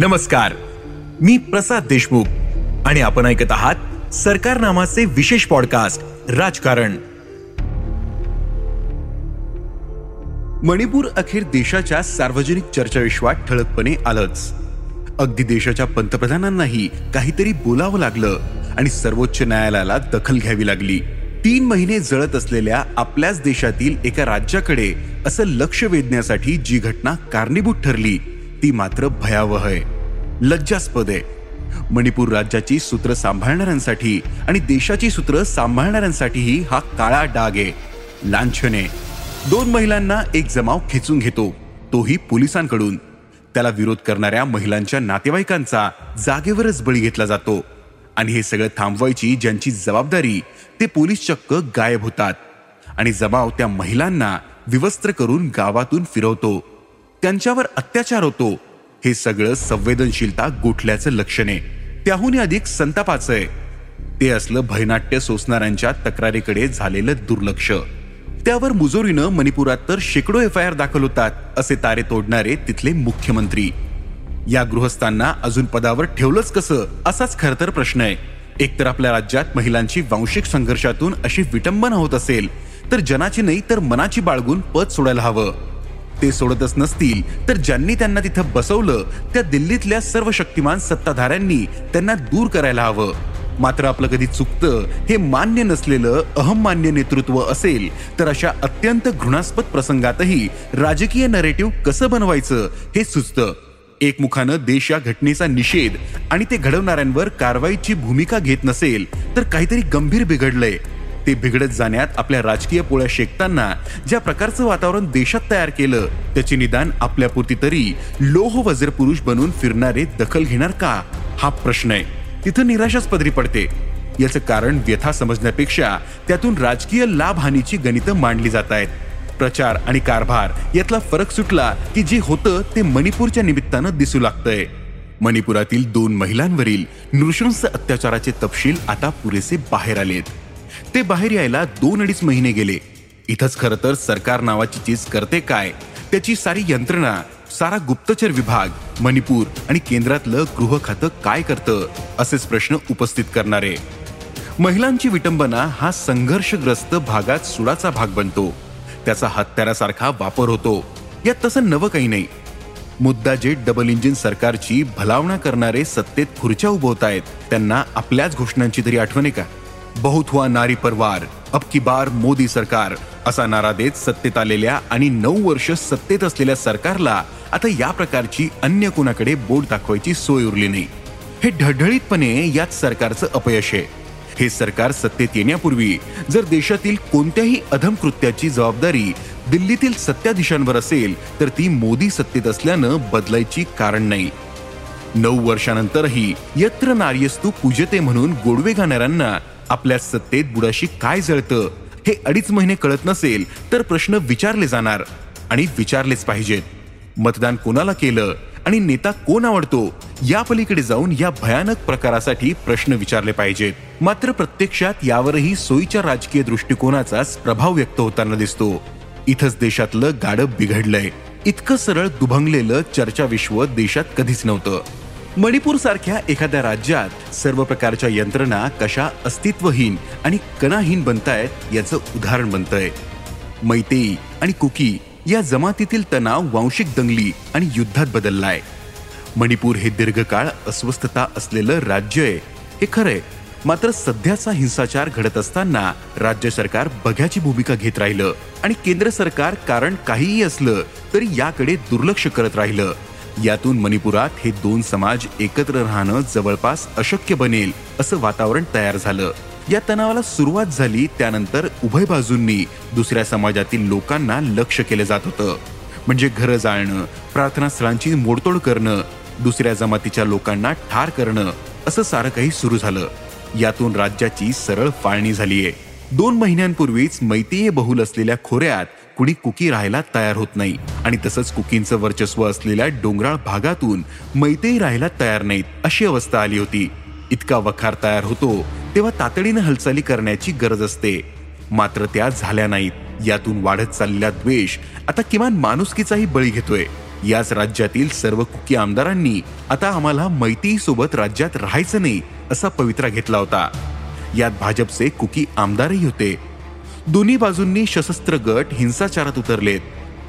नमस्कार. मी प्रसाद देशमुख आणि आपण ऐकत आहात सरकार नामाचे विशेष पॉडकास्ट राजकारण. मणिपूर अखेर देशाच्या सार्वजनिक चर्चाविश्वात ठळकपणे आलंच. अगदी देशाच्या पंतप्रधानांनाही काहीतरी बोलावं लागलं आणि सर्वोच्च न्यायालयाला दखल घ्यावी लागली. तीन महिने जळत असलेल्या आपल्याच देशातील एका राज्याकडे असं लक्ष वेधण्यासाठी जी घटना कारणीभूत ठरली ती मात्र भयावह आहे. लज्जास्पद आहे. मणिपूर राज्याची सूत्र सांभाळणाऱ्यांसाठी आणि देशाची सूत्र सांभाळणाऱ्यांसाठीही हा काळा डाग आहे. लांछने. दोन महिलांना एक जमाव खेचून घेतो तोही पोलिसांकडून. त्याला विरोध करणाऱ्या महिलांच्या नातेवाईकांचा जागेवरच बळी घेतला जातो. आणि हे सगळं थांबवायची ज्यांची जबाबदारी ते पोलीस चक्क गायब होतात. आणि जमाव त्या महिलांना विवस्त्र करून गावातून फिरवतो. त्यांच्यावर अत्याचार होतो. हे सगळं संवेदनशीलता गोठल्याचं लक्षण. आहे त्याहून अधिक संतापाचं आहे ते असलं भयनाट्य सोसणाऱ्यांच्या तक्रारीकडे झालेलं दुर्लक्ष. त्यावर मुजोरीनं मणिपुरात तर शेकडो एफ आय आर दाखल होतात असे तारे तोडणारे तिथले मुख्यमंत्री. या गृहस्थांना अजून पदावर ठेवलंच कसं? असाच खर तर प्रश्न आहे एकतर आपल्या राज्यात महिलांची वांशिक संघर्षातून अशी विटंबना होत असेल तर जनाची नाही तर मनाची बाळगून पद सोडायला हवं. ते सोडतच नसतील. तर ज्यांनी त्यांना तिथं बसवलं त्या दिल्लीतल्या सर्व शक्तिमान सत्ताधाऱ्यांनी त्यांना दूर करायला हवं. मात्र आपलं कधी चुकतं हे मान्य नसलेलं अहममान्य नेतृत्व असेल तर अशा अत्यंत घृणास्पद प्रसंगातही राजकीय नरेटिव्ह कसं बनवायचं हे सुचतं. एकमुखानं देश या घटनेचा निषेध आणि ते घडवणाऱ्यांवर कारवाईची भूमिका घेत नसेल तर काहीतरी गंभीर बिघडलंय. ते बिघडत जाण्यात आपल्या राजकीय पोळ्या शेकताना ज्या प्रकारचं वातावरण देशात तयार केलं त्याचे निदान आपल्यापुरती तरी लोह वज्र पुरुष बनून फिरणारे दखल घेणार का? हा प्रश्न आहे. तिथं निराशाच पदरी पडते. याचं कारण व्यथा समजण्यापेक्षा त्यातून राजकीय लाभ हानीची गणितं मांडली जात आहेत. प्रचार आणि कारभार यातला फरक सुटला की जे होतं ते मणिपूरच्या निमित्तानं दिसू लागतंय. मणिपुरातील दोन महिलांवरील नृशंस अत्याचाराचे तपशील आता पुरेसे बाहेर आलेत. ते बाहेर यायला दोन अडीच महिने गेले. इथंच खरं तर सरकार नावाची चीज करते काय? त्याची सारी यंत्रणा सारा गुप्तचर विभाग मणिपूर आणि केंद्रातलं गृह खातं काय करतं? असेच प्रश्न उपस्थित करणारे. महिलांची विटंबना हा संघर्षग्रस्त भागात सुडाचा भाग बनतो. त्याचा हत्यारासारखा वापर होतो. यात तसं नवं काही नाही. मुद्दा जे डबल इंजिन सरकारची भलावणा करणारे सत्तेत खुर्च्या उभवत आहेत त्यांना आपल्याच घोषणांची तरी आठवण आहे का? बहुत हुआ नारी परवार अब की बार मोदी सरकार असा नारा देत सत्तेत आलेल्या आणि नऊ वर्ष सत्तेत असलेल्या सरकारला आता या प्रकारची अन्य कोणाकडे बोट दाखवायची सोय उरली नाही. हे ढळढळीतपणे याच सरकारचं अपयश आहे. हे सरकार सत्तेत येण्यापूर्वी जर देशातील कोणत्याही अधम कृत्याची जबाबदारी दिल्लीतील सत्ताधीशांवर असेल तर ती मोदी सत्तेत असल्यानं बदलायची कारण नाही. नऊ वर्षानंतरही यत्र नार्यस्तू पूजते म्हणून गोडवे गाणाऱ्यांना आपल्या सत्तेत बुडाशी काय जळतं हे अडीच महिने कळत नसेल तर प्रश्न विचारले जाणार आणि विचारलेच पाहिजेत. मतदान कोणाला केलं आणि नेता कोण आवडतो या पलीकडे जाऊन या भयानक प्रकारासाठी प्रश्न विचारले पाहिजेत. मात्र प्रत्यक्षात यावरही सोयीच्या राजकीय दृष्टिकोनाचाच प्रभाव व्यक्त होताना दिसतो. इथंच देशातलं गाडं बिघडलंय. इतकं सरळ दुभंगलेलं चर्चा विश्व देशात कधीच नव्हतं. मणिपूर सारख्या एखाद्या राज्यात सर्व प्रकारच्या यंत्रणा कशा अस्तित्वहीन आणि कणाहीन बनतायत याचं उदाहरण बनतंय. मैतेई आणि कुकी या जमातीतील तणाव वांशिक दंगली आणि युद्धात बदललाय. मणिपूर हे दीर्घकाळ अस्वस्थता असलेलं राज्य आहे. हे खरंय. मात्र सध्याचा हिंसाचार घडत असताना राज्य सरकार बघ्याची भूमिका घेत राहिलं आणि केंद्र सरकार कारण काहीही असलं तरी याकडे दुर्लक्ष करत राहिलं. यातून मणिपुरात हे दोन समाज एकत्र राहणं जवळपास अशक्य बनेल असं वातावरण तयार झालं. या तणावाला सुरुवात झाली त्यानंतर उभय बाजूंनी दुसऱ्या समाजातील लोकांना लक्ष केलं जात होतं. म्हणजे घरं जाळणं प्रार्थनास्थळांची मोडतोड करणं दुसऱ्या जमातीच्या लोकांना ठार करणं असं सारं काही सुरू झालं. यातून राज्याची सरळ फाळणी झालीये. दोन महिन्यांपूर्वीच मैतीय बहुल असलेल्या खोऱ्यात कुणी कुकी राहायला तयार होत नाही. आणि तसंच कुकींचं वर्चस्व असलेल्या डोंगराळ भागातून मैतेही राहायला तयार नाहीत अशी अवस्था आली होती. इतका वखार तयार होतो तेव्हा तातडीनं हालचाली करण्याची गरज असते. मात्र त्या झाल्या नाहीत. यातून वाढत चाललेला द्वेष आता किमान माणुसकीचाही बळी घेतोय. याच राज्यातील सर्व कुकी आमदारांनी आता आम्हाला मैती सोबत राज्यात राहायचं नाही असा पवित्रा घेतला होता. यात भाजपचे कुकी आमदारही होते. दोन्ही बाजूंनी सशस्त्र गट हिंसाचारात उतरलेत.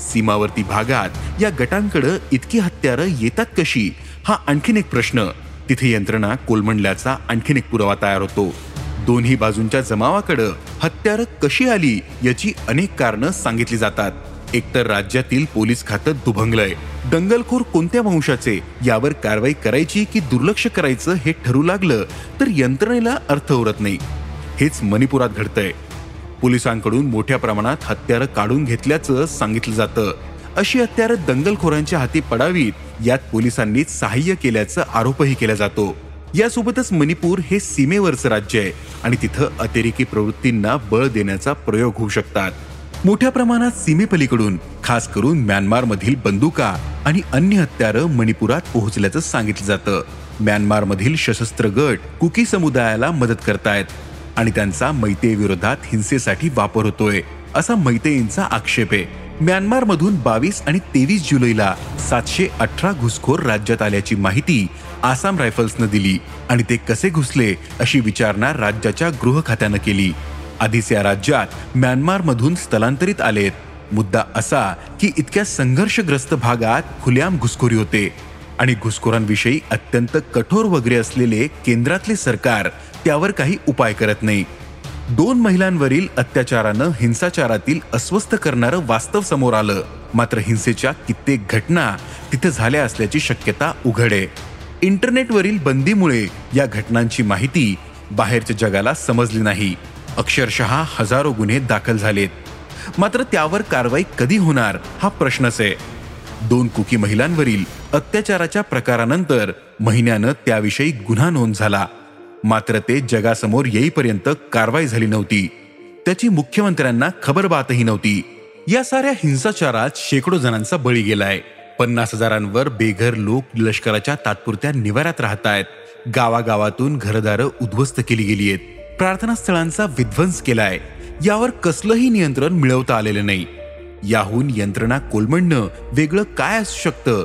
सीमावर्ती भागात या गटांकडे इतकी हत्यारं येतात कशी? हा आणखीन एक प्रश्न. तिथे यंत्रणा कोलमंडल्याचा आणखीन एक पुरावा तयार होतो. दोन्ही बाजूंच्या जमावाकडं हत्यारं कशी आली याची अनेक कारणं सांगितली जातात. एकतर राज्यातील पोलीस खातं दुभंगलंय. दंगलखोर कोणत्या वंशाचे? यावर कारवाई करायची की दुर्लक्ष करायचं हे ठरू लागलं तर यंत्रणेला अर्थ उरत नाही. हेच मणिपुरात घडतंय. पोलिसांकडून मोठ्या प्रमाणात हत्यारं काढून घेतल्याचं सांगितलं जातं. अशी हत्यारं दंगलखोरांच्या हाती पडावीत यात पोलिसांनी सहाय्य केल्याचा आरोपही केला जातो. यासोबतच मणिपूर हे सीमेवरचं राज्य आहे आणि तिथं अतिरेकी प्रवृत्तींना बळ देण्याचा प्रयोग होऊ शकतात. मोठ्या प्रमाणात सीमेपलीकडून खास करून म्यानमार मधील बंदुका आणि अन्य हत्यारं मणिपुरात पोहोचल्याचं सांगितलं जातं. म्यानमार मधील सशस्त्र गट कुकी समुदायाला मदत करतायत. आणि त्यांचा मैतेविरोधात हिंसेसाठी वापर होतोय असा मैतेईंचा आक्षेप आहे. म्यानमारमधून बावीस आणि तेवीस जुलैला सातशे अठरा घुसखोर राज्यात आल्याची माहिती आसाम रायफल्सनं दिली आणि ते कसे घुसले अशी विचारणा राज्याच्या गृह खात्यानं केली. आधीच या राज्यात म्यानमारमधून स्थलांतरित आलेत. मुद्दा असा की इतक्या संघर्षग्रस्त भागात खुल्याम घुसखोरी होते आणि घुसखोरांविषयी अत्यंत कठोर वगैरे असलेले केंद्रातले सरकार त्यावर काही उपाय करत नाही. दोन महिलांवरील अत्याचारानं हिंसाचारातील अस्वस्थ करणारं वास्तव समोर आलं. मात्र हिंसेच्या कित्येक घटना तिथे झाल्या असल्याची शक्यता उघड. आहे इंटरनेटवरील बंदीमुळे या घटनांची माहिती बाहेरच्या जगाला समजली नाही. अक्षरशः हजारो गुन्हे दाखल झालेत. मात्र त्यावर कारवाई कधी होणार हा प्रश्नच आहे. दोन कुकी महिलांवरील अत्याचाराच्या प्रकारानंतर महिन्यानं त्याविषयी गुन्हा नोंद झाला. मात्र ते जगासमोर येईपर्यंत कारवाई झाली नव्हती. त्याची मुख्यमंत्र्यांना खबरबातही नव्हती. या साऱ्या हिंसाचारात शेकडो जणांचा बळी गेलाय. पन्नास हजारांवर बेघर लोक लष्कराच्या तात्पुरत्या निवाऱ्यात राहत आहेत गावागावातून घरदारं उद्ध्वस्त केली गेली आहेत प्रार्थनास्थळांचा विध्वंस केलाय. यावर कसलंही नियंत्रण मिळवता आलेलं नाही. याहून यंत्रणा कोलमडणं वेगळं काय असू शकतं?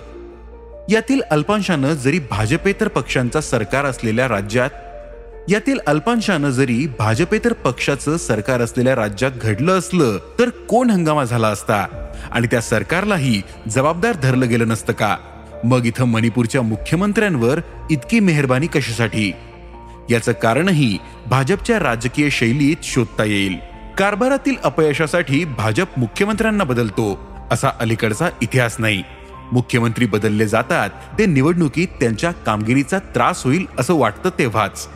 यातील अल्पांशानं जरी भाजपेतर पक्षांचा सरकार असलेल्या राज्यात यातील अल्पांशानं जरी भाजपेतर पक्षाचं सरकार असलेल्या राज्यात घडलं असलं तर कोण हंगामा झाला असता? आणि त्या सरकारलाही जबाबदार धरलं गेलं नसतं का? मग इथं मणिपूरच्या मुख्यमंत्र्यांवर इतकी मेहरबानी कशासाठी? याचं कारणही भाजपच्या राजकीय शैलीत शोधता येईल. कारभारातील अपयशासाठी भाजप मुख्यमंत्र्यांना बदलतो असा अलीकडचा इतिहास नाही. मुख्यमंत्री बदलले जातात ते निवडणुकीत त्यांच्या कामगिरीचा त्रास होईल असं वाटतं तेव्हाच.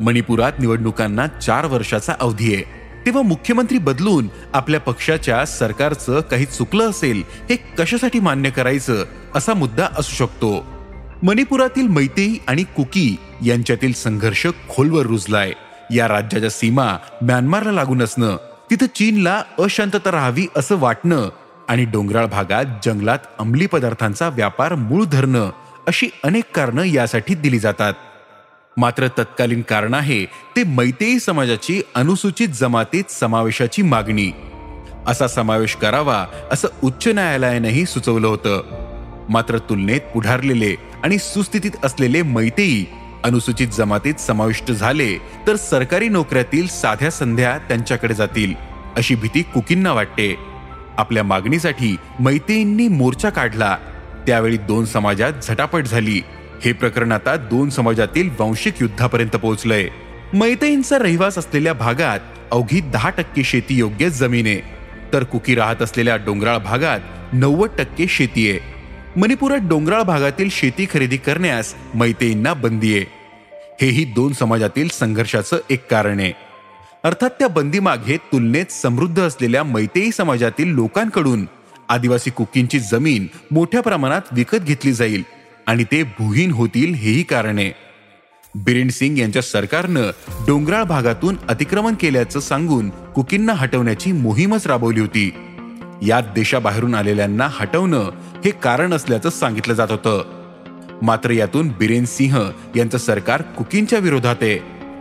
मणिपुरात निवडणुकांना चार वर्षाचा अवधी आहे. तेव्हा मुख्यमंत्री बदलून आपल्या पक्षाच्या सरकारचं काही चुकलं असेल हे कशासाठी मान्य करायचं असा मुद्दा असू शकतो. मणिपुरातील मैतेई आणि कुकी यांच्यातील संघर्ष खोलवर रुजलाय. या राज्याच्या सीमा म्यानमारला लागून असणं तिथं चीनला अशांतता राहावी असं वाटणं आणि डोंगराळ भागात जंगलात अंमली पदार्थांचा व्यापार मूळ धरणं अशी अनेक कारणं यासाठी दिली जातात. मात्र तत्कालीन कारण आहे ते मैतेई समाजाची अनुसूचित जमातीत समावेशाची मागणी. असा समावेश करावा असं उच्च न्यायालयानंही सुचवलं होतं. मात्र तुलनेत पुढारलेले आणि सुस्थितीत असलेले मैतेई अनुसूचित जमातीत समाविष्ट झाले तर सरकारी नोकऱ्यातील साध्या संध्या त्यांच्याकडे जातील अशी भीती कुकींना वाटते. आपल्या मागणीसाठी मैतेईंनी मोर्चा काढला. त्यावेळी दोन समाजात झटापट झाली. हे प्रकरण आता दोन समाजातील वांशिक युद्धापर्यंत पोहोचलंय. मैतईंचा रहिवास असलेल्या भागात अवघी दहा टक्के शेती योग्य जमीन आहे. तर कुकी राहत असलेल्या डोंगराळ भागात नव्वद टक्के शेती आहे. मणिपुरात डोंगराळ भागातील शेती खरेदी करण्यास मैतेईंना बंदी आहे. हेही दोन समाजातील संघर्षाचं एक कारण आहे. अर्थात त्या बंदीमागे तुलनेत समृद्ध असलेल्या मैतेई समाजातील लोकांकडून आदिवासी कुकींची जमीन मोठ्या प्रमाणात विकत घेतली जाईल. आणि ते भूहीन होतील हेही कारण. आहे बिरेन सिंग यांच्या सरकारनं डोंगराळ भागातून अतिक्रमण केल्याचं सांगून कुकींना हटवण्याची मोहीमच राबवली होती. यात देशाबाहेरून आलेल्यांना हटवणं हे कारण असल्याचं सांगितलं जात होतं. मात्र यातून बिरेन सिंह यांचं सरकार कुकींच्या विरोधात आहे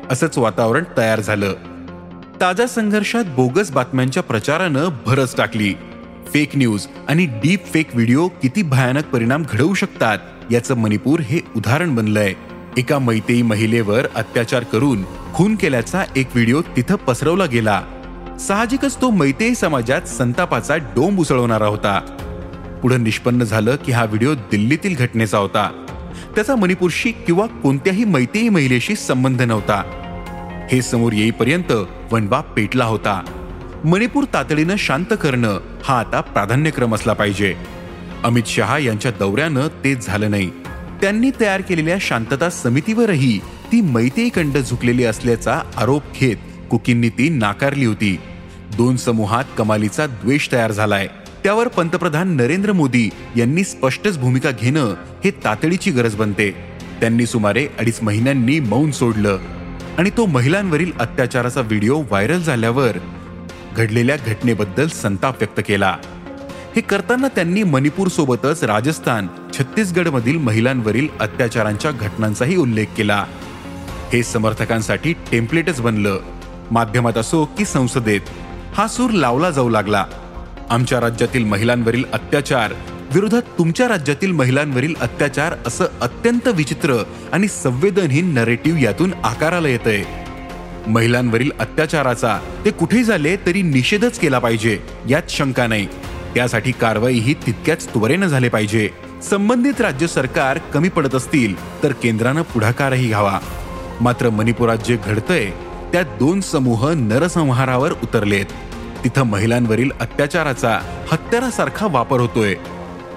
असंच वातावरण तयार झालं. ताज्या संघर्षात बोगस बातम्यांच्या प्रचारानं भरच टाकली. फेक न्यूज आणि डीप फेक व्हिडिओ किती भयानक परिणाम घडवू शकतात याचं मणिपूर हे उदाहरण बनलंय. एका मैतेई महिलेवर अत्याचार करून खून केल्याचा एक व्हिडिओ तिथं पसरवला गेला. साहजिकच तो मैतेई समाजात संतापाचा डोंब उसळवणारा होता. पुढे निष्पन्न झालं की हा व्हिडिओ दिल्लीतील घटनेचा होता. त्याचा मणिपूरशी किंवा कोणत्याही मैतेई महिलेशी संबंध नव्हता. हे समोर येईपर्यंत वनवा पेटला होता. मणिपूर तातडीनं शांत करणं हा आता प्राधान्यक्रम असला पाहिजे. अमित शहा यांच्या दौऱ्यानं ते झालं नाही. त्यांनी तयार केलेल्या शांतता समितीवरही ती मैतेई कंड झुकलेली असल्याचा आरोप घेत कुकींनी ती नाकारली होती. दोन समूहात कमालीचा द्वेष तयार झालाय. त्यावर पंतप्रधान नरेंद्र मोदी यांनी स्पष्टच भूमिका घेणं हे तातडीची गरज बनते. त्यांनी सुमारे अडीच महिन्यांनी मौन सोडलं. आणि तो महिलांवरील अत्याचाराचा व्हिडिओ व्हायरल झाल्यावर घडलेल्या घटनेबद्दल संताप व्यक्त केला. हे करताना त्यांनी मणिपूर सोबतच राजस्थान छत्तीसगड मधील महिलांवरील अत्याचारांच्या घटनांचाही उल्लेख केला. हे समर्थकांसाठी टेम्पलेटच बनलं. माध्यमात असो की संसदेत हा सूर लावला जाऊ लागला. आमच्या राज्यातील महिलांवरील अत्याचार विरोधात तुमच्या राज्यातील महिलांवरील अत्याचार असं अत्यंत विचित्र आणि संवेदनहीन नरेटिव्ह यातून आकाराला येतंय. महिलांवरील अत्याचाराचा ते कुठे झाले तरी निषेधच केला पाहिजे यात शंका नाही. त्यासाठी कारवाई ही तितक्याच त्वरेनं झाले पाहिजे. संबंधित राज्य सरकार कमी पडत असतील तर केंद्रानं पुढाकारही घ्यावा. मात्र मणिपुरात जे घडतंय त्यात दोन समूह नरसंहारावर उतरलेत. तिथं महिलांवरील अत्याचाराचा हत्यारासारखा वापर होतोय.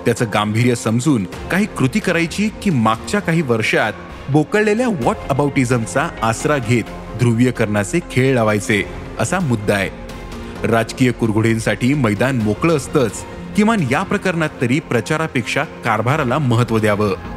त्याचं गांभीर्य समजून काही कृती करायची की मागच्या काही वर्षात बोकळलेल्या व्हॉट अबाउटिझमचा आसरा घेत ध्रुवीयकरणाचे खेळ लावायचे असा मुद्दा आहे. राजकीय कुरघुडींसाठी मैदान मोकळं असतंच. किमान या प्रकरणात तरी प्रचारापेक्षा कारभाराला महत्त्व द्यावं.